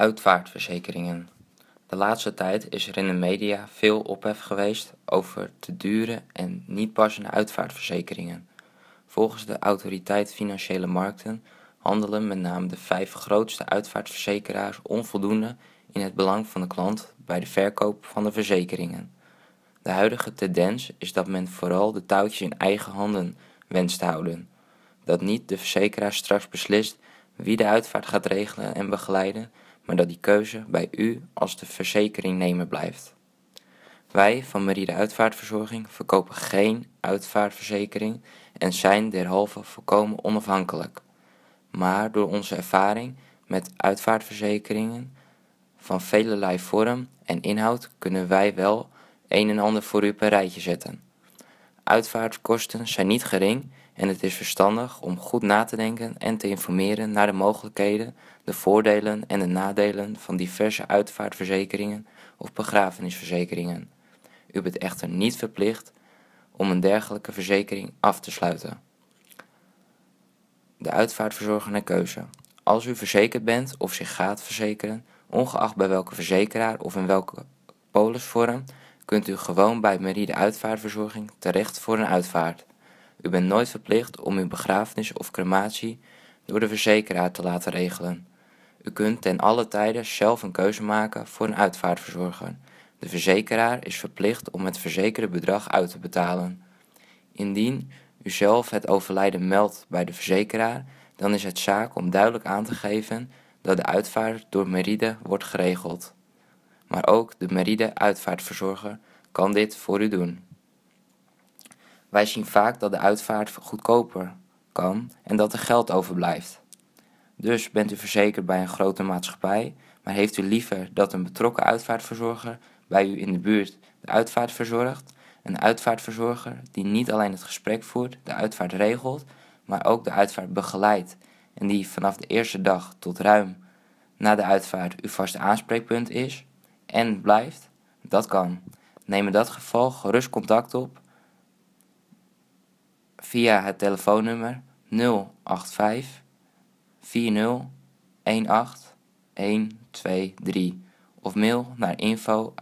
Uitvaartverzekeringen. De laatste tijd is er in de media veel ophef geweest over te dure en niet passende uitvaartverzekeringen. Volgens de Autoriteit Financiële Markten handelen met name de vijf grootste uitvaartverzekeraars onvoldoende in het belang van de klant bij de verkoop van de verzekeringen. De huidige tendens is dat men vooral de touwtjes in eigen handen wenst te houden. Dat niet de verzekeraar straks beslist wie de uitvaart gaat regelen en begeleiden, maar dat die keuze bij u als de verzekeringnemer blijft. Wij van Meride Uitvaartverzorging verkopen geen uitvaartverzekering en zijn derhalve volkomen onafhankelijk. Maar door onze ervaring met uitvaartverzekeringen van velelei vorm en inhoud kunnen wij wel een en ander voor u op een rijtje zetten. Uitvaartkosten zijn niet gering en het is verstandig om goed na te denken en te informeren naar de mogelijkheden, de voordelen en de nadelen van diverse uitvaartverzekeringen of begrafenisverzekeringen. U bent echter niet verplicht om een dergelijke verzekering af te sluiten. De uitvaartverzorger naar keuze. Als u verzekerd bent of zich gaat verzekeren, ongeacht bij welke verzekeraar of in welke polisvorm, kunt u gewoon bij Meride Uitvaartverzorging terecht voor een uitvaart. U bent nooit verplicht om uw begrafenis of crematie door de verzekeraar te laten regelen. U kunt ten alle tijde zelf een keuze maken voor een uitvaartverzorger. De verzekeraar is verplicht om het verzekerde bedrag uit te betalen. Indien u zelf het overlijden meldt bij de verzekeraar, dan is het zaak om duidelijk aan te geven dat de uitvaart door Meride wordt geregeld. Maar ook de Meride uitvaartverzorger kan dit voor u doen. Wij zien vaak dat de uitvaart goedkoper kan en dat er geld overblijft. Dus bent u verzekerd bij een grote maatschappij, maar heeft u liever dat een betrokken uitvaartverzorger bij u in de buurt de uitvaart verzorgt? Een uitvaartverzorger die niet alleen het gesprek voert, de uitvaart regelt, maar ook de uitvaart begeleidt en die vanaf de eerste dag tot ruim na de uitvaart uw vaste aanspreekpunt is en blijft? Dat kan. Neem in dat geval gerust contact op via het telefoonnummer 085 40 18 123 of mail naar info